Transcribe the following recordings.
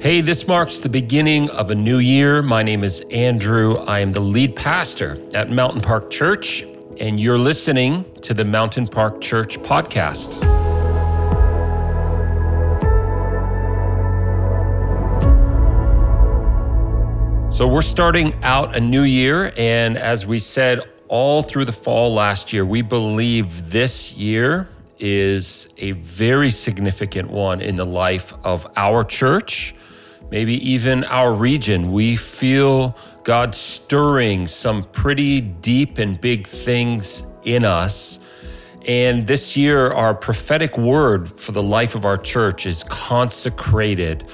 Hey, this marks the beginning of a new year. My name is Andrew. I am the lead pastor at Mountain Park Church, and you're listening to the Mountain Park Church podcast. So, we're starting out a new year, and as we said all through the fall last year, we believe this year is a very significant one in the life of our church maybe even our region, we feel God stirring some pretty deep and big things in us. And this year, our prophetic word for the life of our church is consecrated.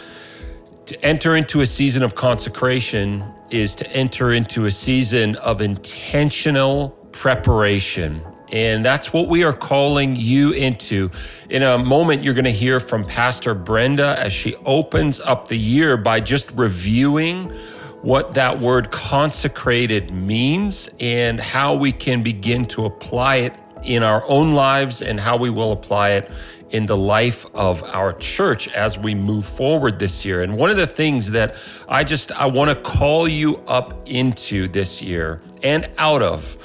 To enter into a season of consecration is to enter into a season of intentional preparation. And that's what we are calling you into. In a moment, you're going to hear from Pastor Brenda as she opens up the year by just reviewing what that word consecrated means and how we can begin to apply it in our own lives and how we will apply it in the life of our church as we move forward this year. And one of the things that I just I want to call you up into this year and out of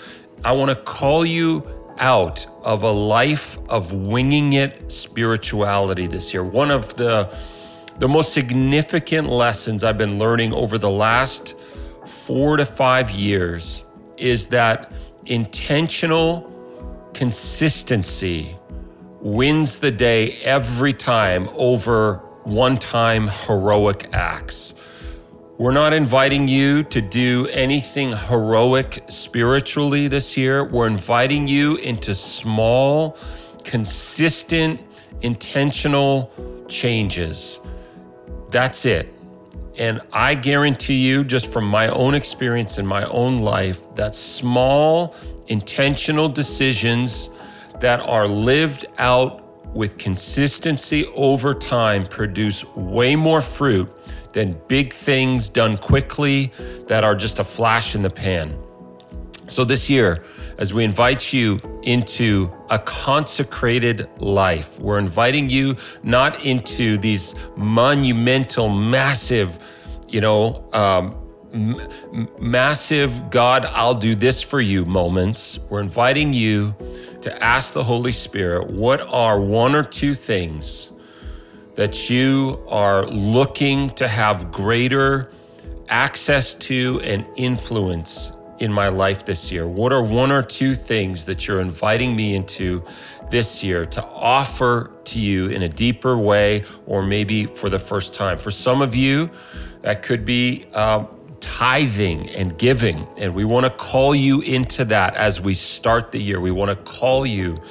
I want to call you out of a life of winging it spirituality this year. One of the the most significant lessons I've been learning over the last 4 to 5 years is that intentional consistency wins the day every time over one-time heroic acts. We're not inviting you to do anything heroic spiritually this year. We're inviting you into small, consistent, intentional changes. That's it. And I guarantee you, just from my own experience in my own life, that small, intentional decisions that are lived out with consistency over time produce way more fruit than big things done quickly that are just a flash in the pan. So, this year, as we invite you into a consecrated life, we're inviting you not into these monumental, massive, you know, um, m- massive God, I'll do this for you moments. We're inviting you to ask the Holy Spirit, what are one or two things that you are looking to have greater access to and influence in my life this year? What are one or two things that you're inviting me into this year to offer to you in a deeper way, or maybe for the first time? For some of you, that could be uh, tithing and giving. And we want to call you into that as we start the year. We want to call you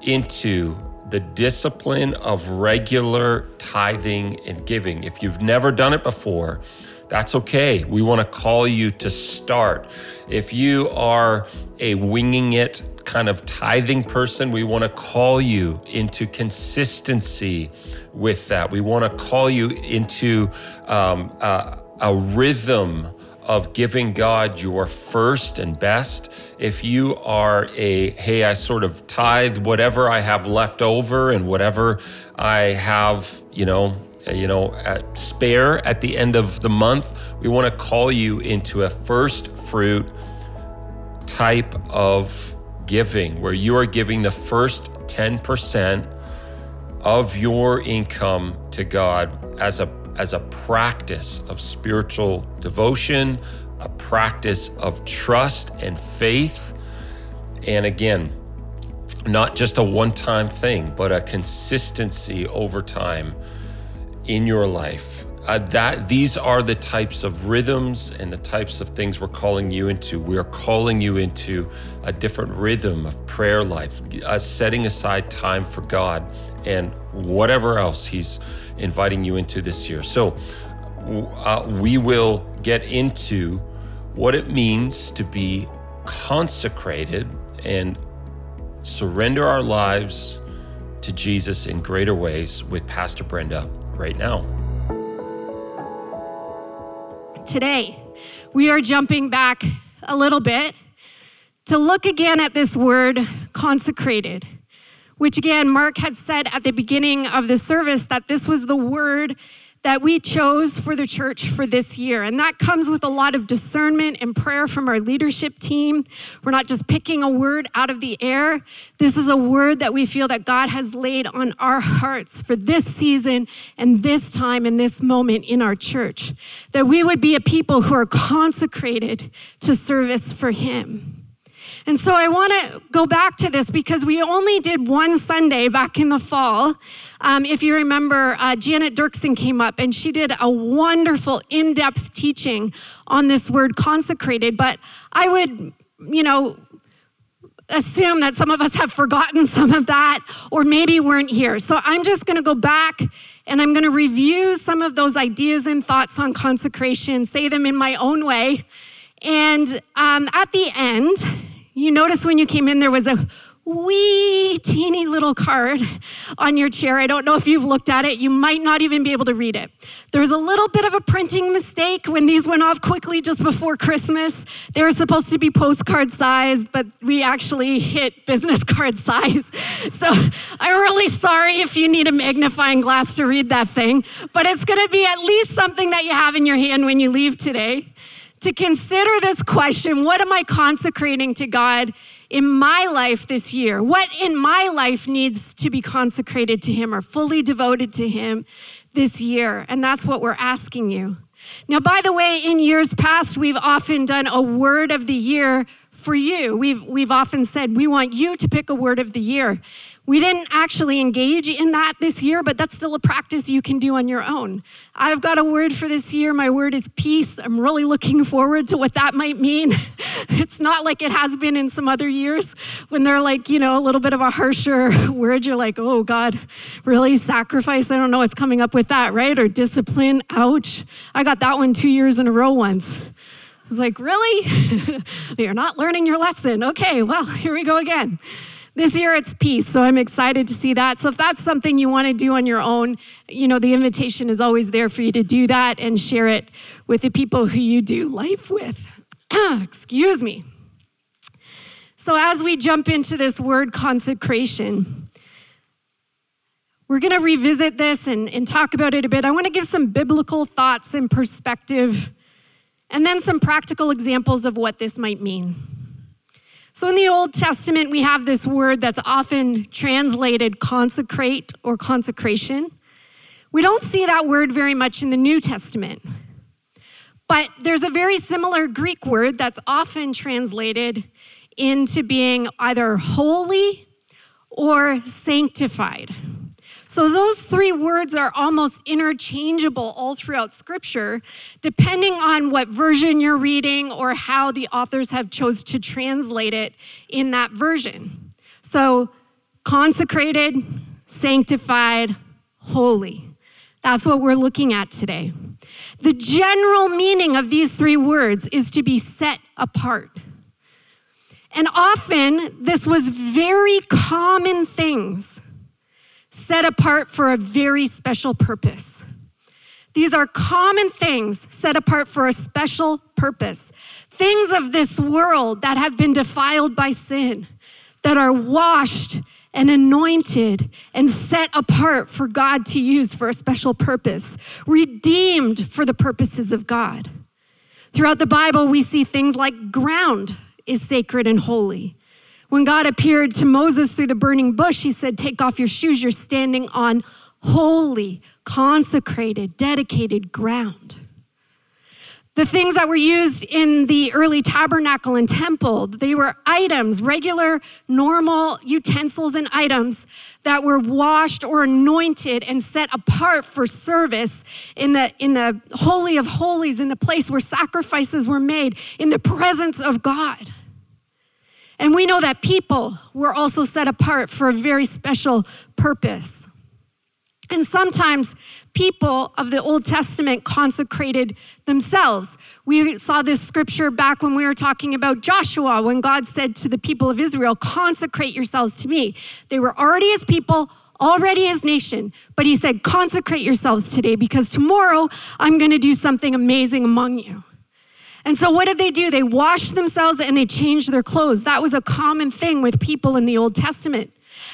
into the discipline of regular tithing and giving. If you've never done it before, that's okay. We want to call you to start. If you are a winging it kind of tithing person, we want to call you into consistency with that. We want to call you into um, uh, a rhythm of giving God your first and best. If you are a, hey, I sort of tithe whatever I have left over and whatever I have, you know, you know, at spare at the end of the month, we want to call you into a first fruit type of giving where you are giving the first 10% of your income to God as a as a practice of spiritual devotion, a practice of trust and faith. And again, not just a one time thing, but a consistency over time in your life. Uh, that these are the types of rhythms and the types of things we're calling you into. We are calling you into a different rhythm of prayer life, uh, setting aside time for God and whatever else He's inviting you into this year. So, uh, we will get into what it means to be consecrated and surrender our lives to Jesus in greater ways with Pastor Brenda right now. Today, we are jumping back a little bit to look again at this word consecrated which again, Mark had said at the beginning of the service that this was the word that we chose for the church for this year. And that comes with a lot of discernment and prayer from our leadership team. We're not just picking a word out of the air. This is a word that we feel that God has laid on our hearts for this season and this time and this moment in our church. That we would be a people who are consecrated to service for Him. And so I want to go back to this because we only did one Sunday back in the fall. Um, if you remember, uh, Janet Dirksen came up and she did a wonderful, in depth teaching on this word consecrated. But I would, you know, assume that some of us have forgotten some of that or maybe weren't here. So I'm just going to go back and I'm going to review some of those ideas and thoughts on consecration, say them in my own way. And um, at the end, you notice when you came in, there was a wee teeny little card on your chair. I don't know if you've looked at it. You might not even be able to read it. There was a little bit of a printing mistake when these went off quickly just before Christmas. They were supposed to be postcard size, but we actually hit business card size. So I'm really sorry if you need a magnifying glass to read that thing, but it's going to be at least something that you have in your hand when you leave today to consider this question what am I consecrating to God in my life this year? What in my life needs to be consecrated to Him or fully devoted to Him this year? And that's what we're asking you. Now, by the way, in years past, we've often done a word of the year for you. We've, we've often said we want you to pick a word of the year. We didn't actually engage in that this year, but that's still a practice you can do on your own. I've got a word for this year. My word is peace. I'm really looking forward to what that might mean. it's not like it has been in some other years when they're like, you know, a little bit of a harsher word. You're like, oh, God, really? Sacrifice? I don't know what's coming up with that, right? Or discipline? Ouch. I got that one two years in a row once. I was like, really? You're not learning your lesson. Okay, well, here we go again. This year it's peace, so I'm excited to see that. So if that's something you want to do on your own, you know, the invitation is always there for you to do that and share it with the people who you do life with. Excuse me. So as we jump into this word consecration, we're going to revisit this and, and talk about it a bit. I want to give some biblical thoughts and perspective, and then some practical examples of what this might mean. So in the Old Testament, we have this word that's often translated consecrate or consecration. We don't see that word very much in the New Testament. But there's a very similar Greek word that's often translated into being either holy or sanctified. So those three words are almost interchangeable all throughout scripture, depending on what version you're reading or how the authors have chose to translate it in that version. So consecrated, sanctified, holy. That's what we're looking at today. The general meaning of these three words is to be set apart. And often, this was very common things set apart for a very special purpose. These are common things set apart for a special purpose. Things of this world that have been defiled by sin, that are washed and anointed and set apart for God to use for a special purpose, redeemed for the purposes of God. Throughout the Bible, we see things like ground is sacred and holy. When God appeared to Moses through the burning bush, he said, Take off your shoes. You're standing on holy, consecrated, dedicated ground. The things that were used in the early tabernacle and temple, they were items, regular, normal utensils and items that were washed or anointed and set apart for service in the, in the Holy of Holies, in the place where sacrifices were made, in the presence of God. And we know that people were also set apart for a very special purpose. And sometimes people of the Old Testament consecrated themselves. We saw this scripture back when we were talking about Joshua, when God said to the people of Israel, Consecrate yourselves to me. They were already his people, already his nation, but he said, Consecrate yourselves today because tomorrow I'm going to do something amazing among you. And so, what did they do? They washed themselves and they changed their clothes. That was a common thing with people in the Old Testament.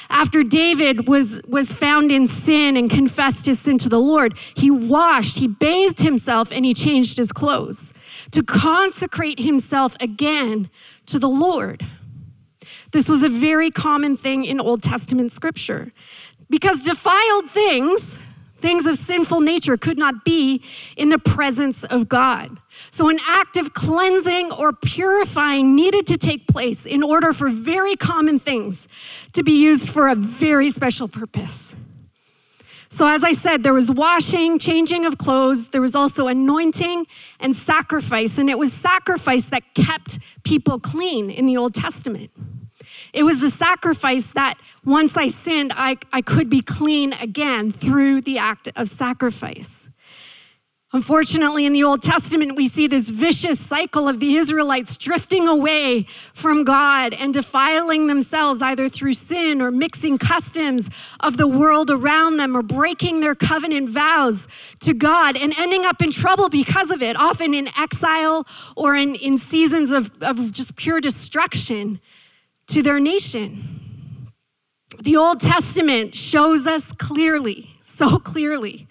After David was, was found in sin and confessed his sin to the Lord, he washed, he bathed himself, and he changed his clothes to consecrate himself again to the Lord. This was a very common thing in Old Testament scripture because defiled things, things of sinful nature, could not be in the presence of God. So, an act of cleansing or purifying needed to take place in order for very common things to be used for a very special purpose. So, as I said, there was washing, changing of clothes, there was also anointing and sacrifice. And it was sacrifice that kept people clean in the Old Testament. It was the sacrifice that once I sinned, I, I could be clean again through the act of sacrifice. Unfortunately, in the Old Testament, we see this vicious cycle of the Israelites drifting away from God and defiling themselves either through sin or mixing customs of the world around them or breaking their covenant vows to God and ending up in trouble because of it, often in exile or in, in seasons of, of just pure destruction to their nation. The Old Testament shows us clearly, so clearly,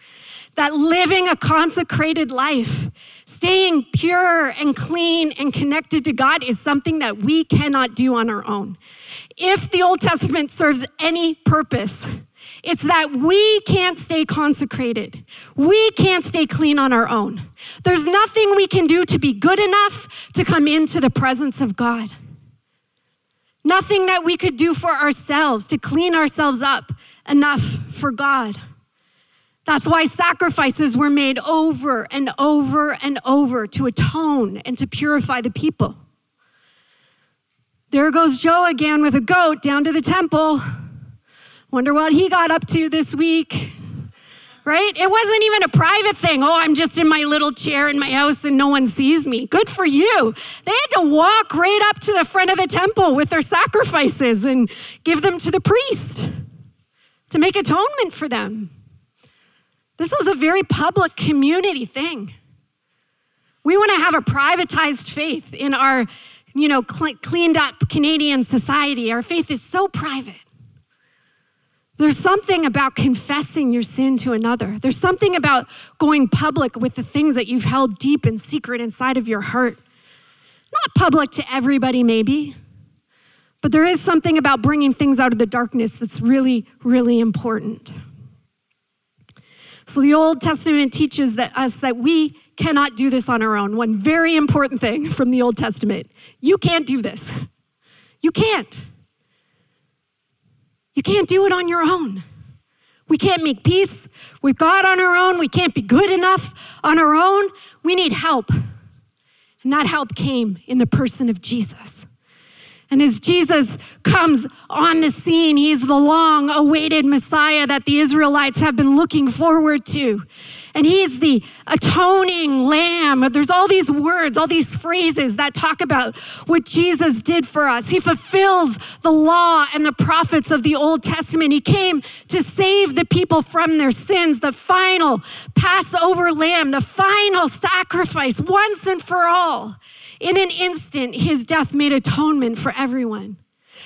that living a consecrated life, staying pure and clean and connected to God is something that we cannot do on our own. If the Old Testament serves any purpose, it's that we can't stay consecrated. We can't stay clean on our own. There's nothing we can do to be good enough to come into the presence of God. Nothing that we could do for ourselves to clean ourselves up enough for God. That's why sacrifices were made over and over and over to atone and to purify the people. There goes Joe again with a goat down to the temple. Wonder what he got up to this week. Right? It wasn't even a private thing. Oh, I'm just in my little chair in my house and no one sees me. Good for you. They had to walk right up to the front of the temple with their sacrifices and give them to the priest to make atonement for them. This was a very public community thing. We want to have a privatized faith in our, you know, cl- cleaned up Canadian society. Our faith is so private. There's something about confessing your sin to another. There's something about going public with the things that you've held deep and secret inside of your heart. Not public to everybody, maybe, but there is something about bringing things out of the darkness that's really, really important. So the Old Testament teaches that us that we cannot do this on our own. One very important thing from the Old Testament. You can't do this. You can't. You can't do it on your own. We can't make peace with God on our own. We can't be good enough on our own. We need help. And that help came in the person of Jesus. And as Jesus comes on the scene, he's the long awaited Messiah that the Israelites have been looking forward to. And he's the atoning lamb. There's all these words, all these phrases that talk about what Jesus did for us. He fulfills the law and the prophets of the Old Testament. He came to save the people from their sins, the final Passover lamb, the final sacrifice once and for all. In an instant, his death made atonement for everyone.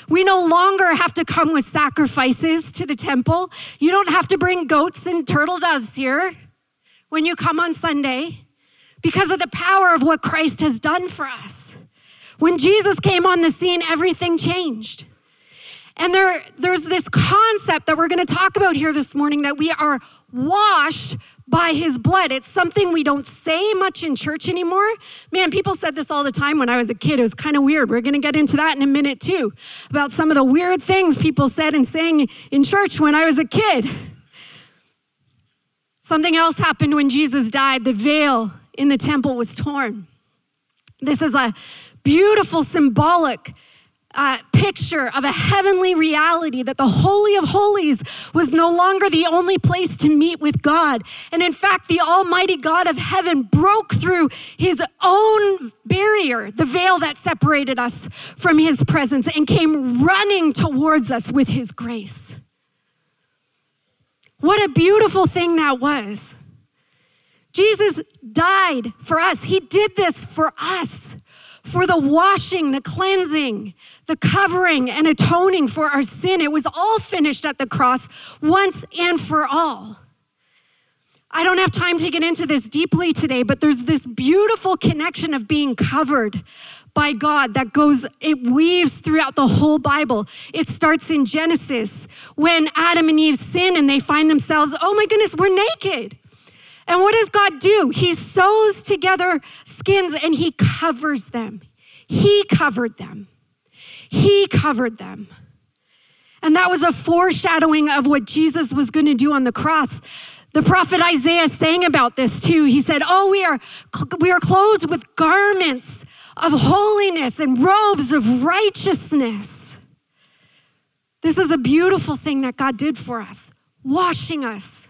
We no longer have to come with sacrifices to the temple. You don't have to bring goats and turtle doves here when you come on Sunday because of the power of what Christ has done for us. When Jesus came on the scene, everything changed. And there, there's this concept that we're going to talk about here this morning that we are washed by his blood. It's something we don't say much in church anymore. Man, people said this all the time when I was a kid. It was kind of weird. We're going to get into that in a minute too, about some of the weird things people said and sang in church when I was a kid. Something else happened when Jesus died. The veil in the temple was torn. This is a beautiful symbolic uh, picture of a heavenly reality that the Holy of Holies was no longer the only place to meet with God. And in fact, the Almighty God of heaven broke through his own barrier, the veil that separated us from his presence, and came running towards us with his grace. What a beautiful thing that was. Jesus died for us, he did this for us for the washing, the cleansing, the covering, and atoning for our sin. It was all finished at the cross once and for all. I don't have time to get into this deeply today, but there's this beautiful connection of being covered by God that goes, it weaves throughout the whole Bible. It starts in Genesis when Adam and Eve sin and they find themselves, oh my goodness, we're naked. And what does God do? He sews together skins and he covers them. He covered them. He covered them. And that was a foreshadowing of what Jesus was going to do on the cross. The prophet Isaiah sang about this too. He said, "Oh, we are we are clothed with garments of holiness and robes of righteousness." This is a beautiful thing that God did for us, washing us,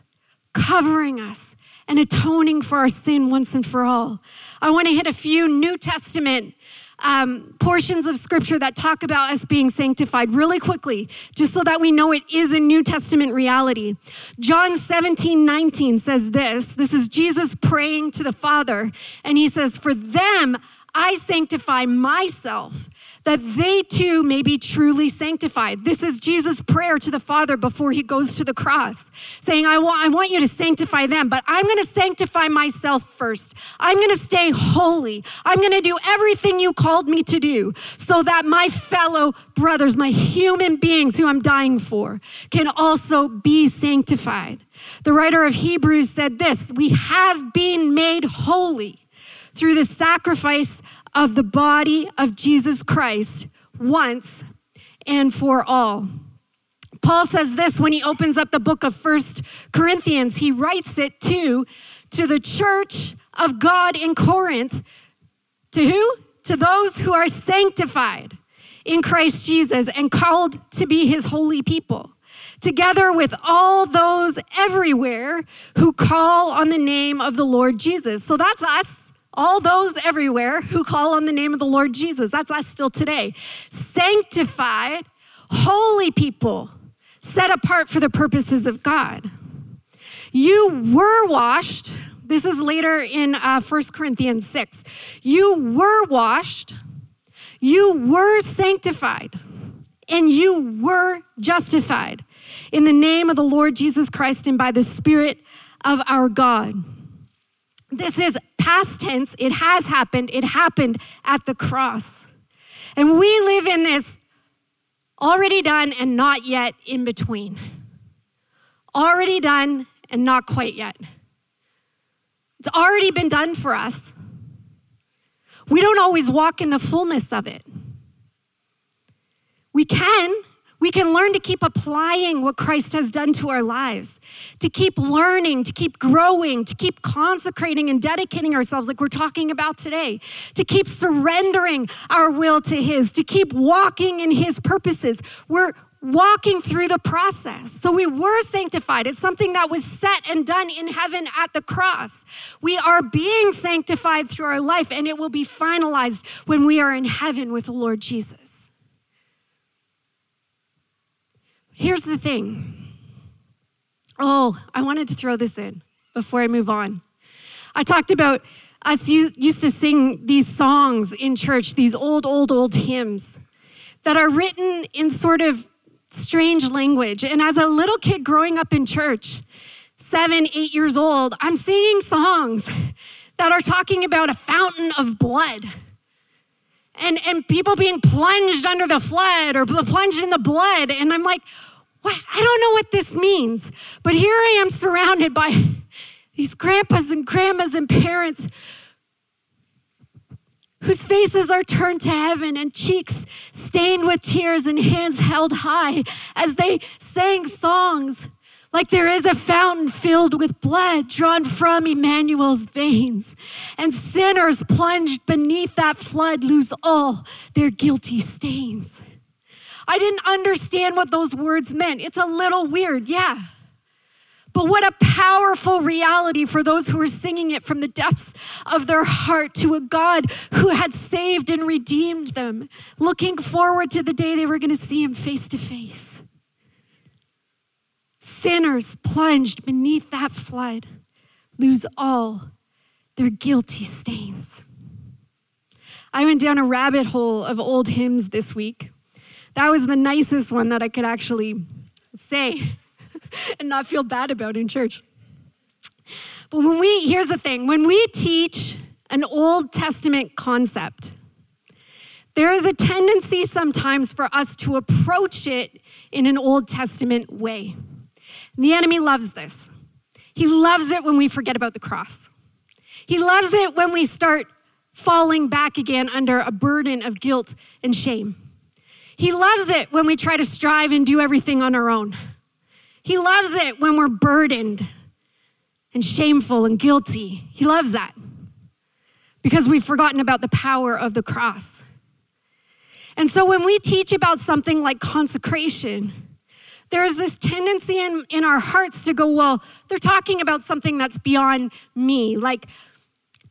covering us, and atoning for our sin once and for all. I want to hit a few New Testament um, portions of scripture that talk about us being sanctified really quickly, just so that we know it is a New Testament reality. John 17, 19 says this this is Jesus praying to the Father, and he says, For them I sanctify myself that they too may be truly sanctified. This is Jesus' prayer to the Father before he goes to the cross, saying, I want, I want you to sanctify them, but I'm going to sanctify myself first. I'm going to stay holy. I'm going to do everything you called me to do so that my fellow brothers, my human beings who I'm dying for, can also be sanctified. The writer of Hebrews said this We have been made holy through the sacrifice of the body of Jesus Christ once and for all. Paul says this when he opens up the book of First Corinthians. He writes it to to the church of God in Corinth. To who? To those who are sanctified in Christ Jesus and called to be his holy people. Together with all those everywhere who call on the name of the Lord Jesus. So that's us all those everywhere who call on the name of the Lord Jesus. That's us still today. Sanctified, holy people, set apart for the purposes of God. You were washed. This is later in uh, 1 Corinthians 6. You were washed, you were sanctified, and you were justified in the name of the Lord Jesus Christ and by the Spirit of our God. This is past tense. It has happened. It happened at the cross. And we live in this already done and not yet in between. Already done and not quite yet. It's already been done for us. We don't always walk in the fullness of it. We can, we can learn to keep applying what Christ has done to our lives, to keep learning, to keep growing, to keep consecrating and dedicating ourselves, like we're talking about today, to keep surrendering our will to His, to keep walking in His purposes. We're walking through the process. So we were sanctified. It's something that was set and done in heaven at the cross. We are being sanctified through our life, and it will be finalized when we are in heaven with the Lord Jesus. Here's the thing. Oh, I wanted to throw this in before I move on. I talked about us used to sing these songs in church, these old, old, old hymns that are written in sort of strange language. And as a little kid growing up in church, seven, eight years old, I'm singing songs that are talking about a fountain of blood and, and people being plunged under the flood or plunged in the blood. And I'm like, what? I don't know what this means. But here I am surrounded by these grandpas and grandmas and parents whose faces are turned to heaven and cheeks stained with tears and hands held high as they sang songs like there is a fountain filled with blood drawn from Emmanuel's veins, and sinners plunged beneath that flood lose all their guilty stains. I didn't understand what those words meant. It's a little weird, yeah. But what a powerful reality for those who were singing it from the depths of their heart to a God who had saved and redeemed them, looking forward to the day they were going to see him face to face. Sinners plunged beneath that flood lose all their guilty stains. I went down a rabbit hole of old hymns this week. That was the nicest one that I could actually say and not feel bad about in church. But when we, here's the thing when we teach an Old Testament concept, there is a tendency sometimes for us to approach it in an Old Testament way. And the enemy loves this. He loves it when we forget about the cross. He loves it when we start falling back again under a burden of guilt and shame. He loves it when we try to strive and do everything on our own. He loves it when we're burdened and shameful and guilty. He loves that because we've forgotten about the power of the cross. And so when we teach about something like consecration, there is this tendency in, in our hearts to go, well, they're talking about something that's beyond me. Like,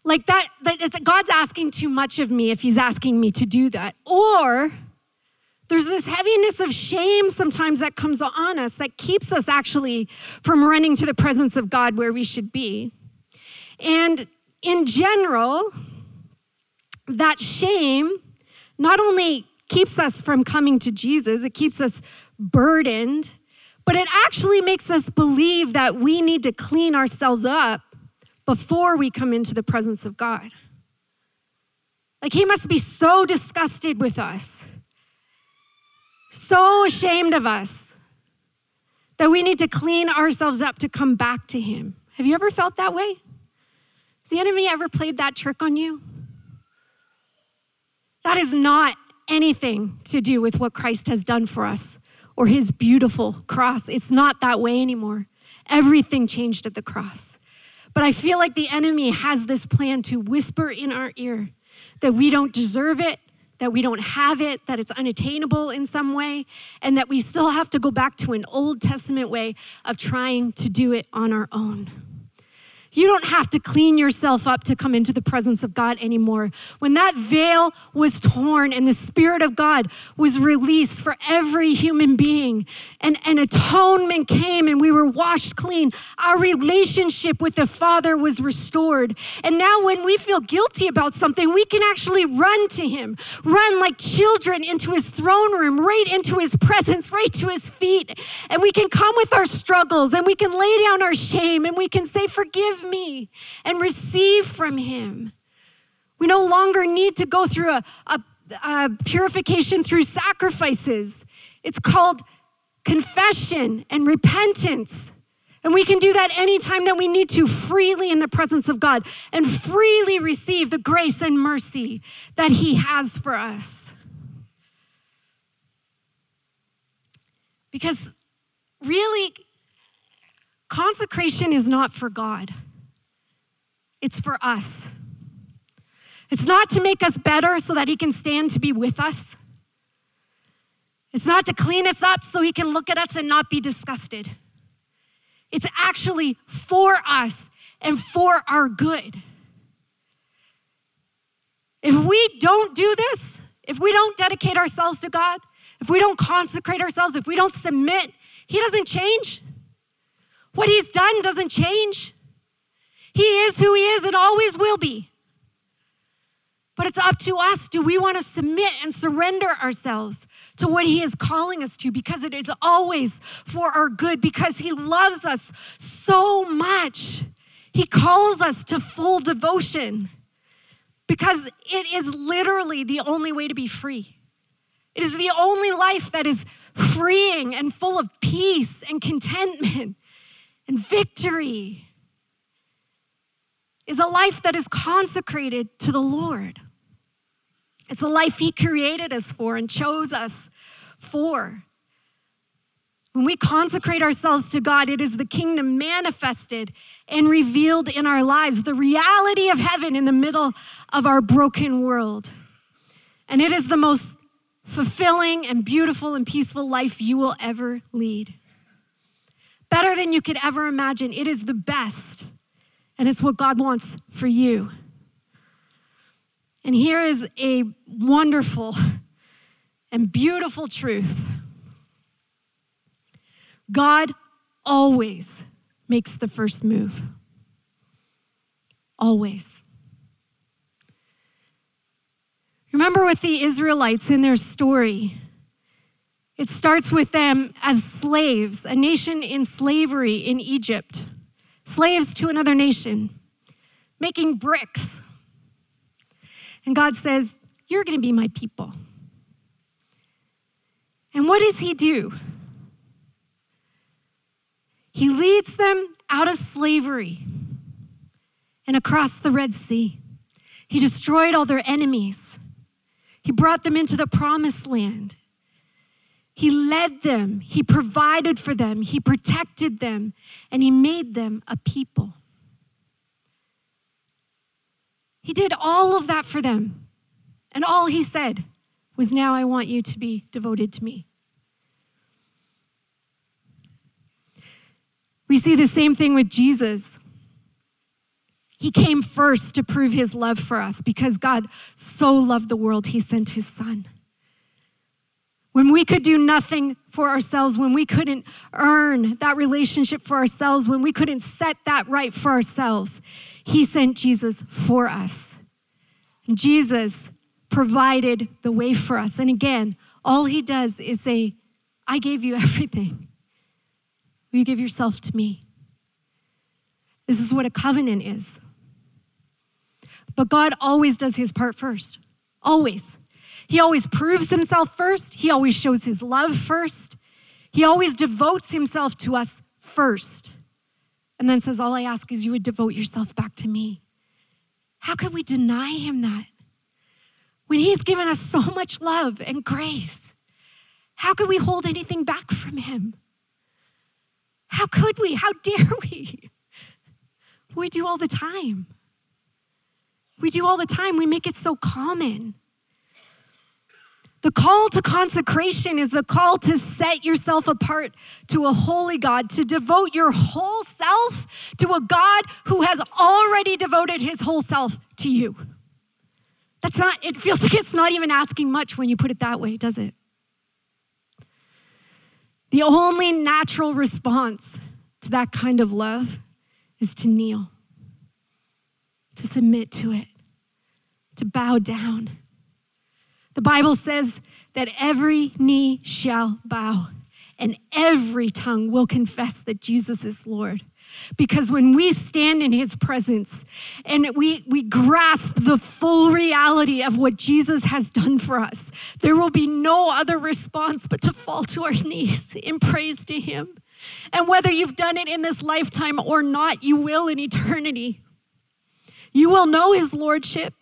like that, that God's asking too much of me if He's asking me to do that. Or there's this heaviness of shame sometimes that comes on us that keeps us actually from running to the presence of God where we should be. And in general, that shame not only keeps us from coming to Jesus, it keeps us burdened, but it actually makes us believe that we need to clean ourselves up before we come into the presence of God. Like, He must be so disgusted with us so ashamed of us that we need to clean ourselves up to come back to Him. Have you ever felt that way? Has the enemy ever played that trick on you? That is not anything to do with what Christ has done for us or his beautiful cross. It's not that way anymore. Everything changed at the cross. But I feel like the enemy has this plan to whisper in our ear that we don't deserve it, that we don't have it, that it's unattainable in some way, and that we still have to go back to an Old Testament way of trying to do it on our own. You don't have to clean yourself up to come into the presence of God anymore. When that veil was torn and the Spirit of God was released for every human being, and, and atonement came and we were washed clean, our relationship with the Father was restored. And now, when we feel guilty about something, we can actually run to Him, run like children into His throne room, right into His presence, right to His feet. And we can come with our struggles and we can lay down our shame and we can say, Forgive and receive from him. We no longer need to go through a, a, a purification through sacrifices. It's called confession and repentance. And we can do that anytime that we need to, freely in the presence of God, and freely receive the grace and mercy that He has for us. Because really, consecration is not for God. It's for us. It's not to make us better so that He can stand to be with us. It's not to clean us up so He can look at us and not be disgusted. It's actually for us and for our good. If we don't do this, if we don't dedicate ourselves to God, if we don't consecrate ourselves, if we don't submit, He doesn't change. What He's done doesn't change. He is who He is and always will be. But it's up to us. Do we want to submit and surrender ourselves to what He is calling us to? Because it is always for our good, because He loves us so much. He calls us to full devotion because it is literally the only way to be free. It is the only life that is freeing and full of peace and contentment and victory is a life that is consecrated to the Lord. It's a life He created us for and chose us for. When we consecrate ourselves to God, it is the kingdom manifested and revealed in our lives, the reality of heaven in the middle of our broken world. And it is the most fulfilling and beautiful and peaceful life you will ever lead. Better than you could ever imagine. It is the best. And it's what God wants for you. And here is a wonderful and beautiful truth God always makes the first move. Always. Remember with the Israelites in their story, it starts with them as slaves, a nation in slavery in Egypt, slaves to another nation, making bricks. And God says, You're going to be my people. And what does He do? He leads them out of slavery and across the Red Sea. He destroyed all their enemies. He brought them into the promised land. He led them, He provided for them, He protected them, and He made them a people. He did all of that for them. And all He said was, Now I want you to be devoted to me. We see the same thing with Jesus. He came first to prove his love for us because God so loved the world, he sent his son. When we could do nothing for ourselves, when we couldn't earn that relationship for ourselves, when we couldn't set that right for ourselves, he sent Jesus for us. And Jesus provided the way for us. And again, all he does is say, I gave you everything. Will you give yourself to me? This is what a covenant is. But God always does his part first. Always. He always proves himself first. He always shows his love first. He always devotes himself to us first. And then says, All I ask is you would devote yourself back to me. How could we deny him that? When he's given us so much love and grace, how could we hold anything back from him? How could we? How dare we? We do all the time. We do all the time. We make it so common. The call to consecration is the call to set yourself apart to a holy God, to devote your whole self to a God who has already devoted his whole self to you. That's not, it feels like it's not even asking much when you put it that way, does it? The only natural response to that kind of love is to kneel to submit to it, to bow down. The Bible says that every knee shall bow and every tongue will confess that Jesus is Lord. Because when we stand in his presence and we, we grasp the full reality of what Jesus has done for us, there will be no other response but to fall to our knees in praise to him. And whether you've done it in this lifetime or not, you will in eternity. You will know his lordship.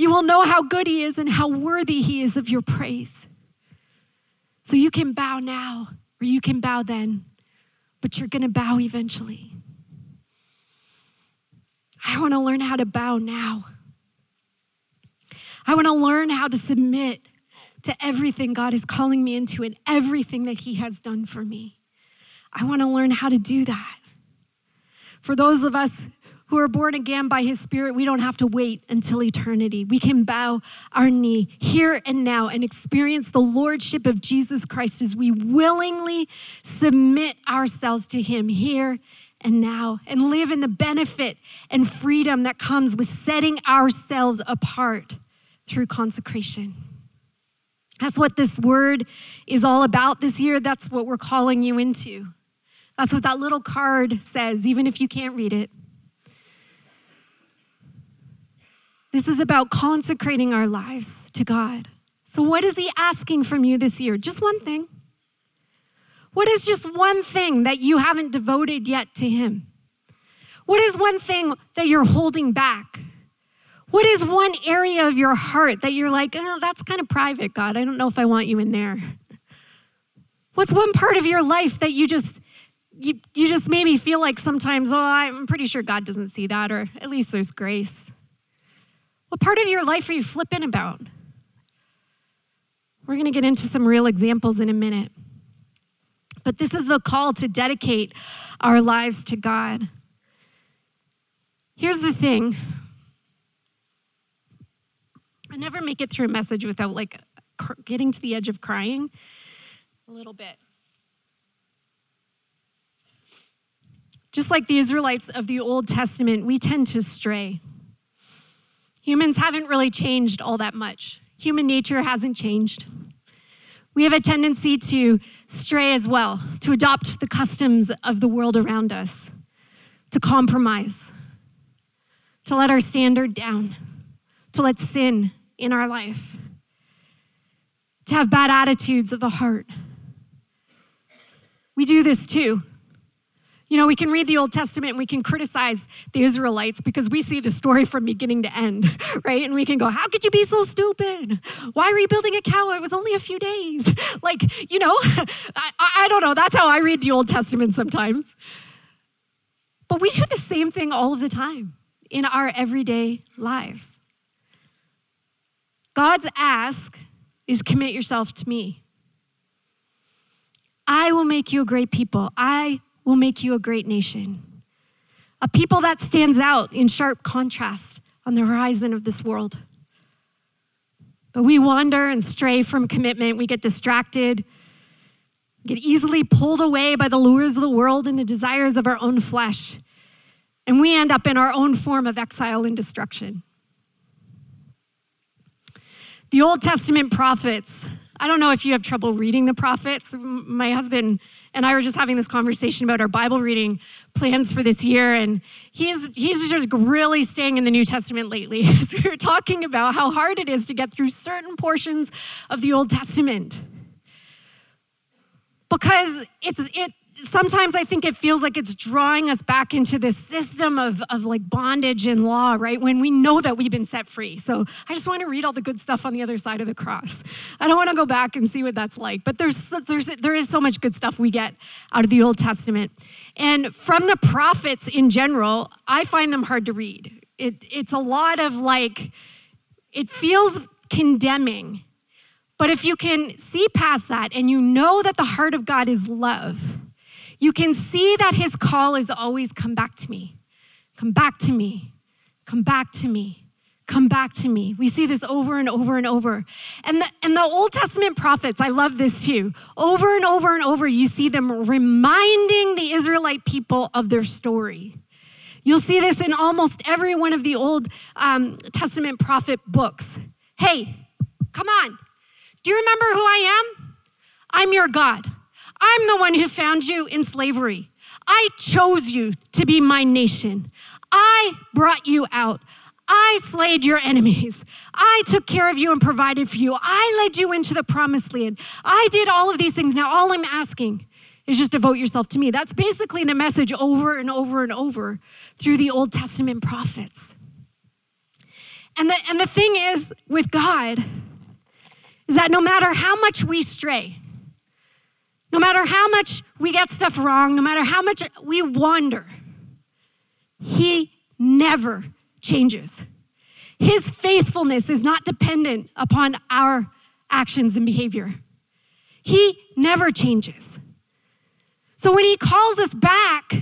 You will know how good he is and how worthy he is of your praise. So you can bow now or you can bow then, but you're going to bow eventually. I want to learn how to bow now. I want to learn how to submit to everything God is calling me into and everything that He has done for me. I want to learn how to do that. For those of us who are born again by his spirit, we don't have to wait until eternity. We can bow our knee here and now and experience the lordship of Jesus Christ as we willingly submit ourselves to him here and now and live in the benefit and freedom that comes with setting ourselves apart through consecration. That's what this word is all about this year. That's what we're calling you into. That's what that little card says, even if you can't read it. This is about consecrating our lives to God. So, what is He asking from you this year? Just one thing. What is just one thing that you haven't devoted yet to Him? What is one thing that you're holding back? What is one area of your heart that you're like, oh, that's kind of private, God? I don't know if I want you in there. What's one part of your life that you just you, you just maybe feel like sometimes, oh, I'm pretty sure God doesn't see that, or at least there's grace. What part of your life are you flipping about? We're going to get into some real examples in a minute. But this is the call to dedicate our lives to God. Here's the thing I never make it through a message without like getting to the edge of crying a little bit. Just like the Israelites of the Old Testament, we tend to stray. Humans haven't really changed all that much. human nature hasn't changed. We have a tendency to stray as well, to adopt the customs of the world around us, to compromise, to let our standard down, to let sin in our life, to have bad attitudes of the heart. We do this too. You know, we can read the Old Testament and we can criticize the Israelites because we see the story from beginning to end, right? And we can go, How could you be so stupid? Why rebuilding a cow? It was only a few days. Like, you know, I, I don't know. That's how I read the Old Testament sometimes. But we do the same thing all of the time in our everyday lives. God's ask is commit yourself to me. I will make you a great people. I will make you a great nation. A people that stands out in sharp contrast on the horizon of this world. But we wander and stray from commitment. We get distracted, get easily pulled away by the lures of the world and the desires of our own flesh. And we end up in our own form of exile and destruction. The Old Testament prophets, I don't know if you have trouble reading the prophets. My husband and I were just having this conversation about our Bible reading plans for this year, and he's he's just really staying in the New Testament lately. so we were talking about how hard it is to get through certain portions of the Old Testament because it's it sometimes I think it feels like it's drawing us back into this system of, of like bondage and law, right? When we know that we've been set free. So I just want to read all the good stuff on the other side of the cross. I don't want to go back and see what that's like. But there's, there's there is so much good stuff we get out of the Old Testament. And from the prophets in general, I find them hard to read. It, it's a lot of like, it feels condemning. But if you can see past that and you know that the heart of God is love, you can see that his call is always come back to me, come back to me, come back to me, come back to me. We see this over and over and over. And the, and the Old Testament prophets, I love this too. Over and over and over, you see them reminding the Israelite people of their story. You'll see this in almost every one of the Old um, Testament prophet books. Hey, come on. Do you remember who I am? I'm your God. I'm the one who found you in slavery. I chose you to be my nation. I brought you out. I slayed your enemies. I took care of you and provided for you. I led you into the promised land. I did all of these things. Now, all I'm asking is just devote yourself to me. That's basically the message over and over and over through the Old Testament prophets. And the, and the thing is with God is that no matter how much we stray, no matter how much we get stuff wrong, no matter how much we wander, He never changes. His faithfulness is not dependent upon our actions and behavior. He never changes. So when He calls us back,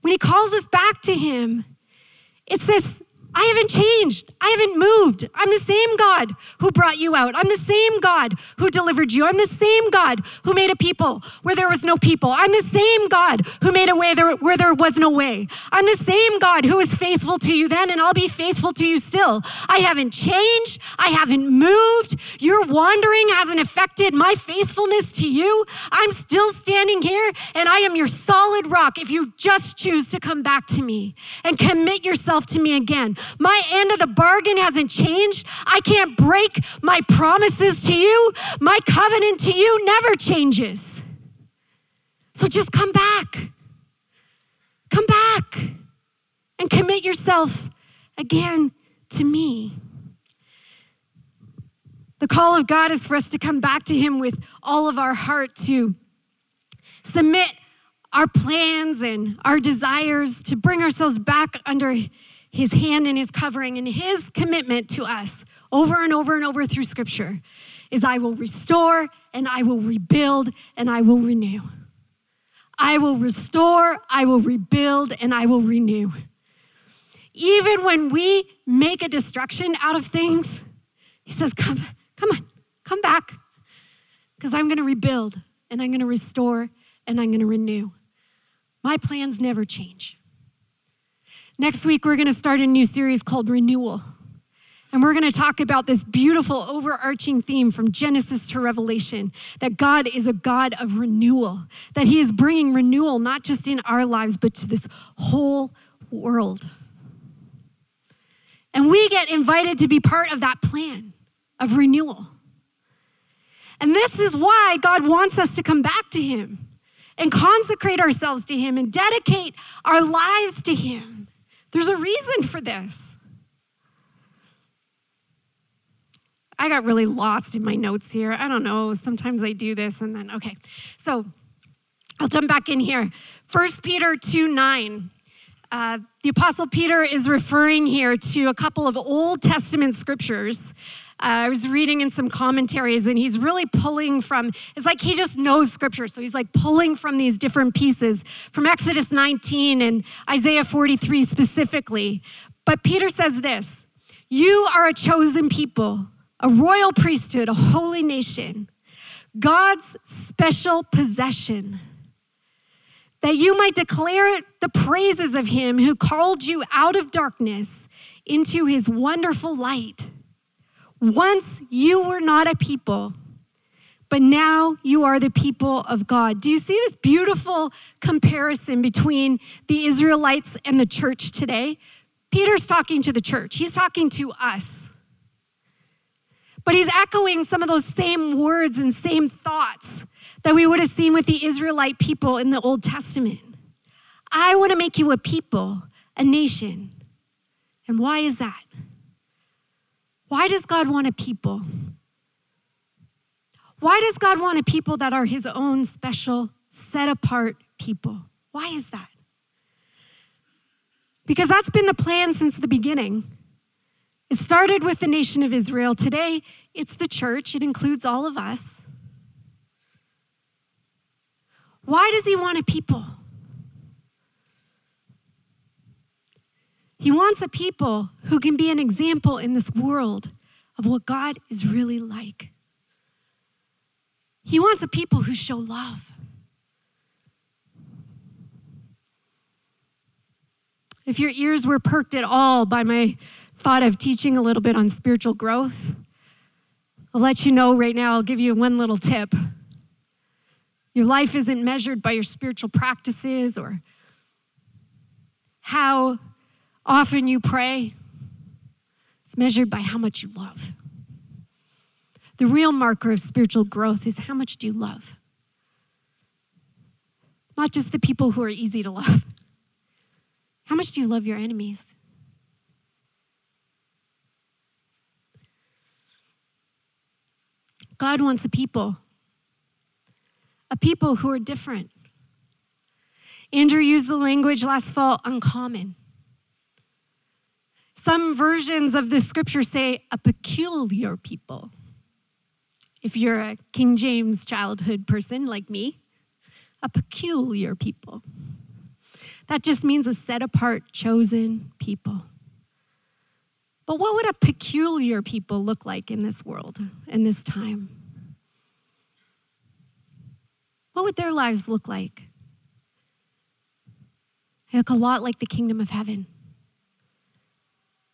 when He calls us back to Him, it's this I haven't changed. I haven't moved. I'm the same God who brought you out. I'm the same God who delivered you. I'm the same God who made a people where there was no people. I'm the same God who made a way there, where there was no way. I'm the same God who was faithful to you then, and I'll be faithful to you still. I haven't changed. I haven't moved. Your wandering hasn't affected my faithfulness to you. I'm still standing here, and I am your solid rock if you just choose to come back to me and commit yourself to me again. My end of the bargain hasn't changed. I can't break my promises to you. My covenant to you never changes. So just come back. Come back and commit yourself again to me. The call of God is for us to come back to Him with all of our heart, to submit our plans and our desires, to bring ourselves back under his hand and his covering and his commitment to us over and over and over through scripture is I will restore and I will rebuild and I will renew. I will restore, I will rebuild, and I will renew. Even when we make a destruction out of things, he says, Come, come on, come back. Because I'm going to rebuild and I'm going to restore and I'm going to renew. My plans never change. Next week, we're going to start a new series called Renewal. And we're going to talk about this beautiful overarching theme from Genesis to Revelation that God is a God of renewal, that He is bringing renewal not just in our lives, but to this whole world. And we get invited to be part of that plan of renewal. And this is why God wants us to come back to Him and consecrate ourselves to Him and dedicate our lives to Him. There's a reason for this. I got really lost in my notes here. I don't know. Sometimes I do this and then, okay. So I'll jump back in here. First Peter 2 9. Uh, the Apostle Peter is referring here to a couple of Old Testament scriptures Uh, I was reading in some commentaries, and he's really pulling from, it's like he just knows scripture. So he's like pulling from these different pieces from Exodus 19 and Isaiah 43 specifically. But Peter says this You are a chosen people, a royal priesthood, a holy nation, God's special possession that you might declare the praises of him who called you out of darkness into his wonderful light. Once you were not a people, but now you are the people of God. Do you see this beautiful comparison between the Israelites and the church today? Peter's talking to the church, he's talking to us. But he's echoing some of those same words and same thoughts that we would have seen with the Israelite people in the Old Testament. I want to make you a people, a nation. And why is that? Why does God want a people? Why does God want a people that are his own special, set apart people? Why is that? Because that's been the plan since the beginning. It started with the nation of Israel. Today, it's the church, it includes all of us. Why does he want a people? He wants a people who can be an example in this world of what God is really like. He wants a people who show love. If your ears were perked at all by my thought of teaching a little bit on spiritual growth, I'll let you know right now, I'll give you one little tip. Your life isn't measured by your spiritual practices or how often you pray, it's measured by how much you love. The real marker of spiritual growth is how much do you love? Not just the people who are easy to love. How much do you love your enemies? God wants a people, a people who are different. Andrew used the language last fall uncommon. Some versions of the scripture say a peculiar people. If you're a King James childhood person like me, a peculiar people. That just means a set apart, chosen people. But what would a peculiar people look like in this world, in this time? What would their lives look like? They look a lot like the kingdom of heaven.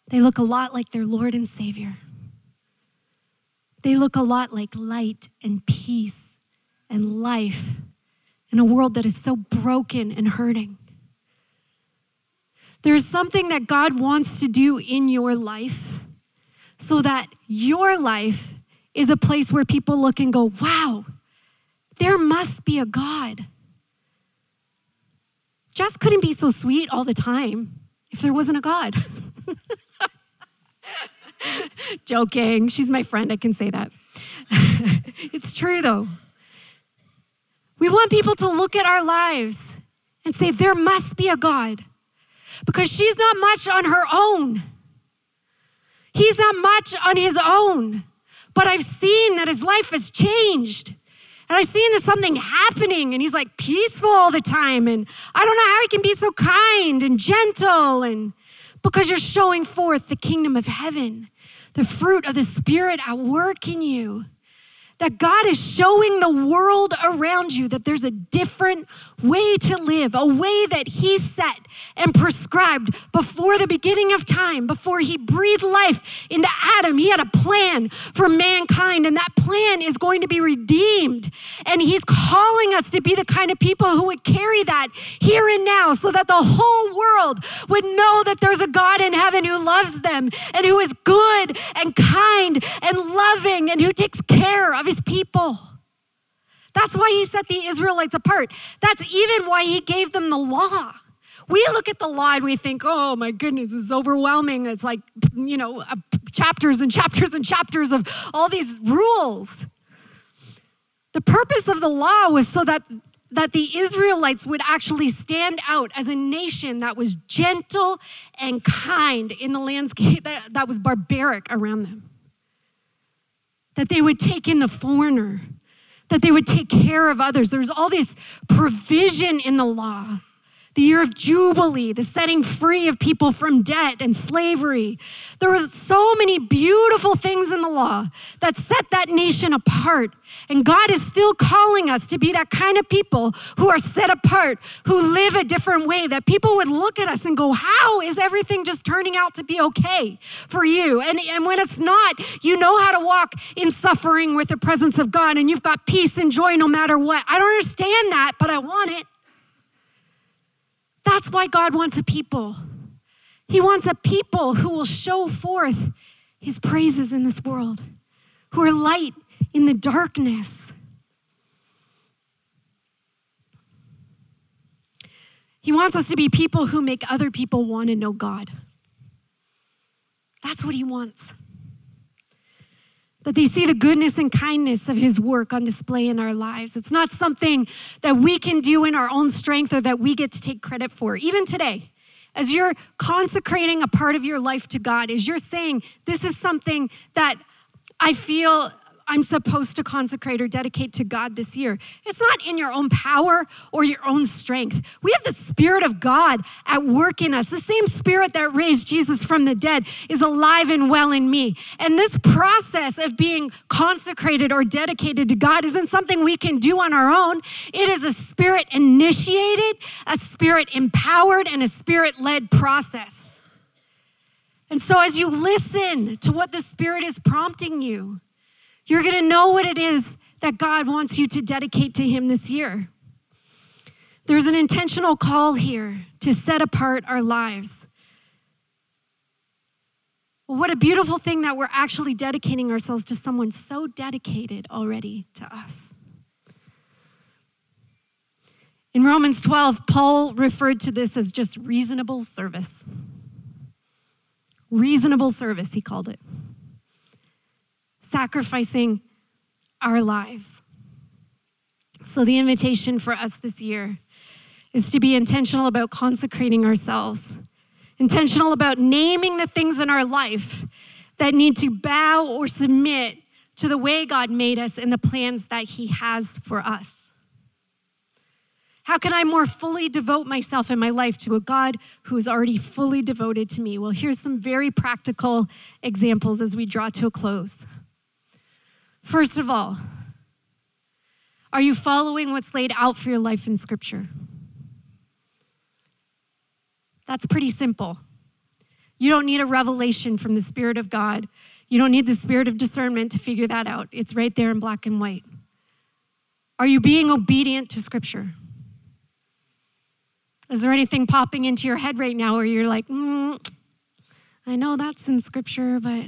They look a lot like their Lord and Savior. They look a lot like light and peace and life in a world that is so broken and hurting. There's something that God wants to do in your life so that your life is a place where people look and go, wow, there must be a God. Jess couldn't be so sweet all the time if there wasn't a God. Joking. She's my friend. I can say that. it's true, though. We want people to look at our lives and say, there must be a God because she's not much on her own. He's not much on his own. But I've seen that his life has changed. And I've seen there's something happening, and he's like peaceful all the time. And I don't know how he can be so kind and gentle, and because you're showing forth the kingdom of heaven the fruit of the Spirit at work in you. That God is showing the world around you that there's a different way to live, a way that He set and prescribed before the beginning of time, before He breathed life into Adam. He had a plan for mankind, and that plan is going to be redeemed. And He's calling us to be the kind of people who would carry that here and now so that the whole world would know that there's a God in heaven who loves them and who is good and kind and loving and who takes care of his people. That's why he set the Israelites apart. That's even why he gave them the law. We look at the law and we think, oh my goodness, it's overwhelming. It's like, you know, uh, chapters and chapters and chapters of all these rules. The purpose of the law was so that, that the Israelites would actually stand out as a nation that was gentle and kind in the landscape that, that was barbaric around them that they would take in the foreigner, that they would take care of others. There's all this provision in the law the year of Jubilee, the setting free of people from debt and slavery. There was so many beautiful things in the law that set that nation apart. And God is still calling us to be that kind of people who are set apart, who live a different way, that people would look at us and go, How is everything just turning out to be okay for you? And, and when it's not, you know how to walk in suffering with the presence of God and you've got peace and joy no matter what. I don't understand that, but I want it. That's why God wants a people. He wants a people who will show forth his praises in this world, who are light in the darkness. He wants us to be people who make other people want to know God. That's what he wants that they see the goodness and kindness of his work on display in our lives. It's not something that we can do in our own strength or that we get to take credit for. Even today, as you're consecrating a part of your life to God, as you're saying, This is something that I feel I'm supposed to consecrate or dedicate to God this year. It's not in your own power or your own strength. We have the Spirit of God at work in us. The same Spirit that raised Jesus from the dead is alive and well in me. And this process of being consecrated or dedicated to God isn't something we can do on our own. It is a Spirit initiated, a Spirit empowered, and a Spirit led process. And so, as you listen to what the Spirit is prompting you, you're going to know what it is that God wants you to dedicate to Him this year. There's an intentional call here to set apart our lives. What a beautiful thing that we're actually dedicating ourselves to someone so dedicated already to us. In Romans 12, Paul referred to this as just reasonable service. Reasonable service, he called it sacrificing our lives. So, the invitation for us this year is to be intentional about consecrating ourselves, intentional about naming the things in our life that need to bow or submit to the way God made us and the plans that He has for us. How can I more fully devote myself in my life to a God who is already fully devoted to me? Well, here's some very practical examples as we draw to a close. First of all, are you following what's laid out for your life in Scripture? That's pretty simple. You don't need a revelation from the Spirit of God. You don't need the Spirit of discernment to figure that out. It's right there in black and white. Are you being obedient to Scripture? Is there anything popping into your head right now where you're like, mm, I know that's in Scripture, but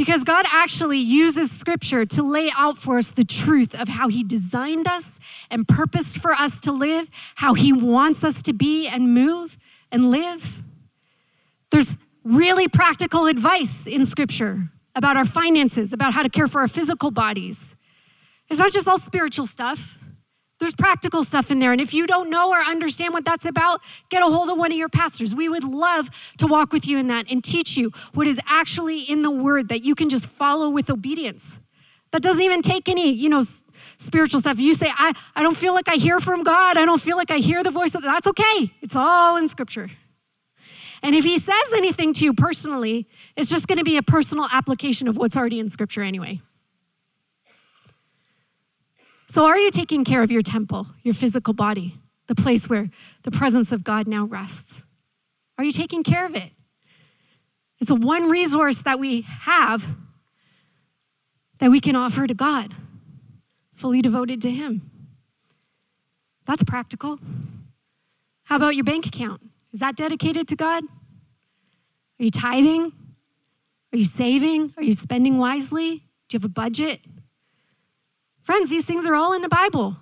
Because God actually uses scripture to lay out for us the truth of how He designed us and purposed for us to live, how He wants us to be and move and live. There's really practical advice in scripture about our finances, about how to care for our physical bodies. It's not just all spiritual stuff. There's practical stuff in there. And if you don't know or understand what that's about, get a hold of one of your pastors. We would love to walk with you in that and teach you what is actually in the word that you can just follow with obedience. That doesn't even take any, you know, spiritual stuff. You say, I, I don't feel like I hear from God. I don't feel like I hear the voice of that's okay. It's all in scripture. And if he says anything to you personally, it's just going to be a personal application of what's already in scripture anyway. So, are you taking care of your temple, your physical body, the place where the presence of God now rests? Are you taking care of it? It's the one resource that we have that we can offer to God, fully devoted to Him. That's practical. How about your bank account? Is that dedicated to God? Are you tithing? Are you saving? Are you spending wisely? Do you have a budget? Friends, these things are all in the Bible.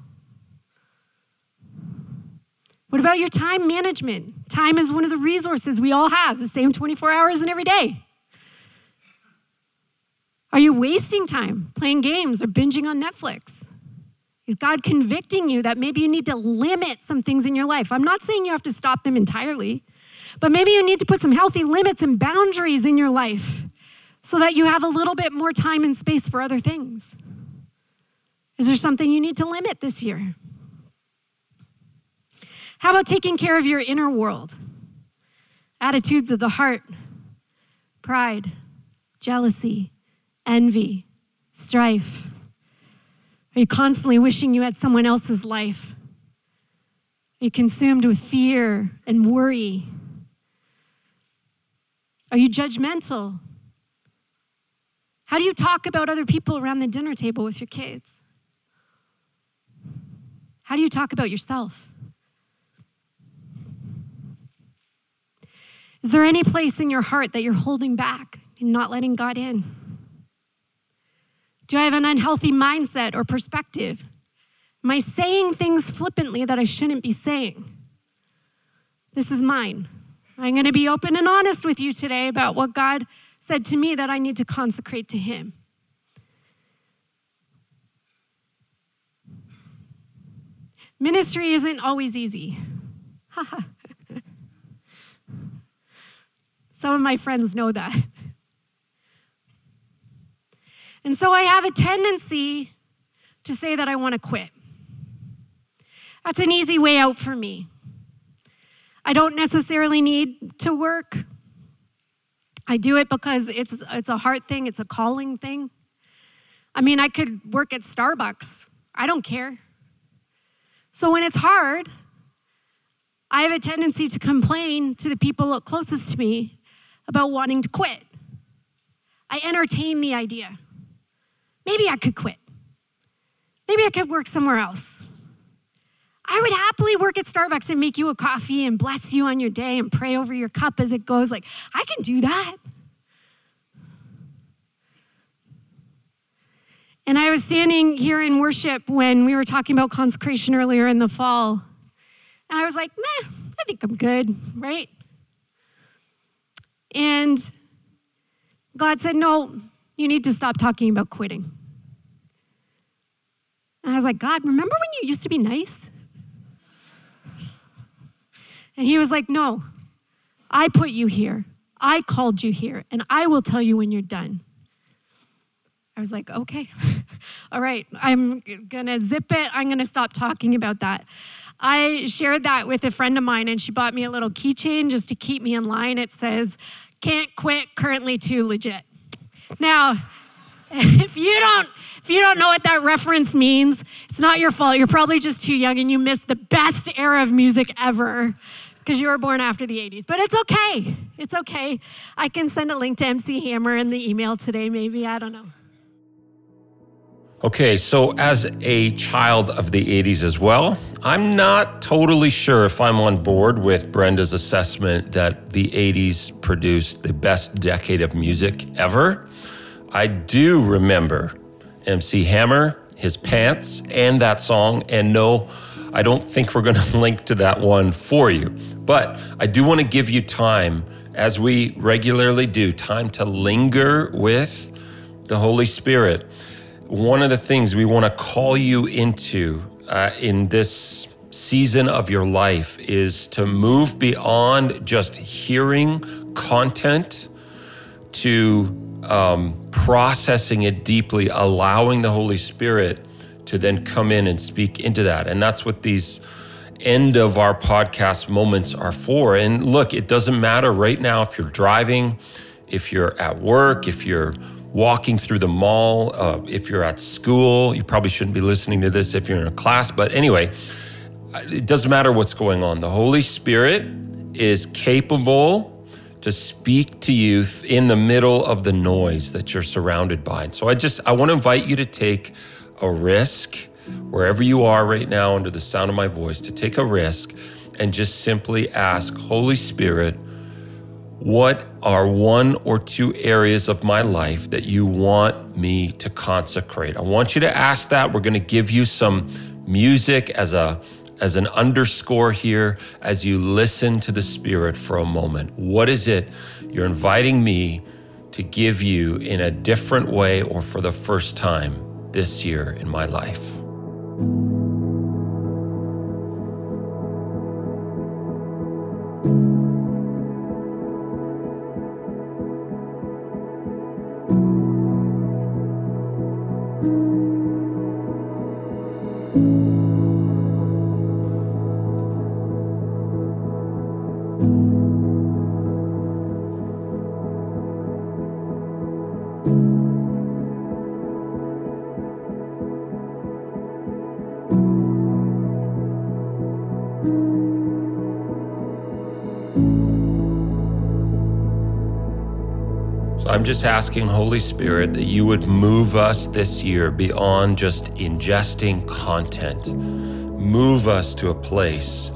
What about your time management? Time is one of the resources we all have, the same 24 hours in every day. Are you wasting time playing games or binging on Netflix? Is God convicting you that maybe you need to limit some things in your life? I'm not saying you have to stop them entirely, but maybe you need to put some healthy limits and boundaries in your life so that you have a little bit more time and space for other things. Is there something you need to limit this year? How about taking care of your inner world? Attitudes of the heart, pride, jealousy, envy, strife? Are you constantly wishing you had someone else's life? Are you consumed with fear and worry? Are you judgmental? How do you talk about other people around the dinner table with your kids? How do you talk about yourself? Is there any place in your heart that you're holding back and not letting God in? Do I have an unhealthy mindset or perspective? Am I saying things flippantly that I shouldn't be saying? This is mine. I'm going to be open and honest with you today about what God said to me that I need to consecrate to Him. Ministry isn't always easy. Some of my friends know that. And so I have a tendency to say that I want to quit. That's an easy way out for me. I don't necessarily need to work. I do it because it's, it's a heart thing, it's a calling thing. I mean, I could work at Starbucks, I don't care. So when it's hard, I have a tendency to complain to the people closest to me about wanting to quit. I entertain the idea. Maybe I could quit. Maybe I could work somewhere else. I would happily work at Starbucks and make you a coffee and bless you on your day and pray over your cup as it goes. Like, I can do that. And I was standing here in worship when we were talking about consecration earlier in the fall. And I was like, meh, I think I'm good, right? And God said, no, you need to stop talking about quitting. And I was like, God, remember when you used to be nice? And he was like, No, I put you here. I called you here, and I will tell you when you're done. I was like, Okay, all right, I'm gonna zip it. I'm gonna stop talking about that. I shared that with a friend of mine, and she bought me a little keychain just to keep me in line. It says, Can't quit, currently too legit. Now, if you don't if you don't know what that reference means, it's not your fault. You're probably just too young and you missed the best era of music ever because you were born after the 80s. But it's okay. It's okay. I can send a link to MC Hammer in the email today, maybe. I don't know. Okay, so as a child of the 80s as well, I'm not totally sure if I'm on board with Brenda's assessment that the 80s produced the best decade of music ever. I do remember MC Hammer, his pants, and that song, and no, I don't think we're going to link to that one for you. But I do want to give you time, as we regularly do, time to linger with the Holy Spirit. One of the things we want to call you into uh, in this season of your life is to move beyond just hearing content to um, processing it deeply, allowing the Holy Spirit to then come in and speak into that. And that's what these end of our podcast moments are for. And look, it doesn't matter right now if you're driving, if you're at work, if you're walking through the mall, uh, if you're at school. You probably shouldn't be listening to this if you're in a class, but anyway, it doesn't matter what's going on. The Holy Spirit is capable to speak to you in the middle of the noise that you're surrounded by. And so I just I want to invite you to take a risk wherever you are right now under the sound of my voice to take a risk and just simply ask Holy Spirit what are one or two areas of my life that you want me to consecrate? I want you to ask that. We're going to give you some music as a as an underscore here as you listen to the Spirit for a moment. What is it you're inviting me to give you in a different way or for the first time this year in my life? I'm just asking, Holy Spirit, that you would move us this year beyond just ingesting content. Move us to a place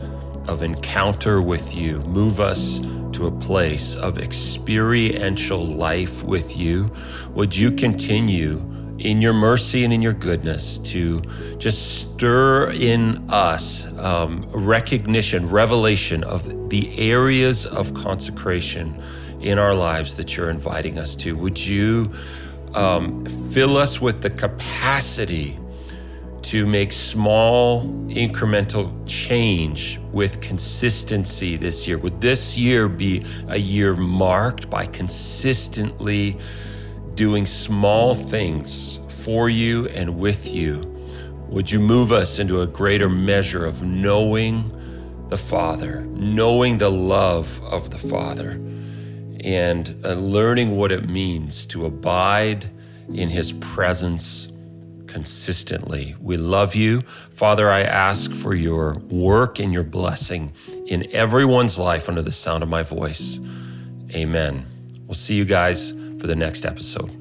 of encounter with you. Move us to a place of experiential life with you. Would you continue in your mercy and in your goodness to just stir in us um, recognition, revelation of the areas of consecration in our lives that you're inviting us to. Would you um, fill us with the capacity to make small incremental change with consistency this year? Would this year be a year marked by consistently doing small things for you and with you? Would you move us into a greater measure of knowing the Father, knowing the love of the Father? And uh, learning what it means to abide in His presence consistently. We love you. Father, I ask for your work and your blessing in everyone's life under the sound of my voice. Amen. We'll see you guys for the next episode.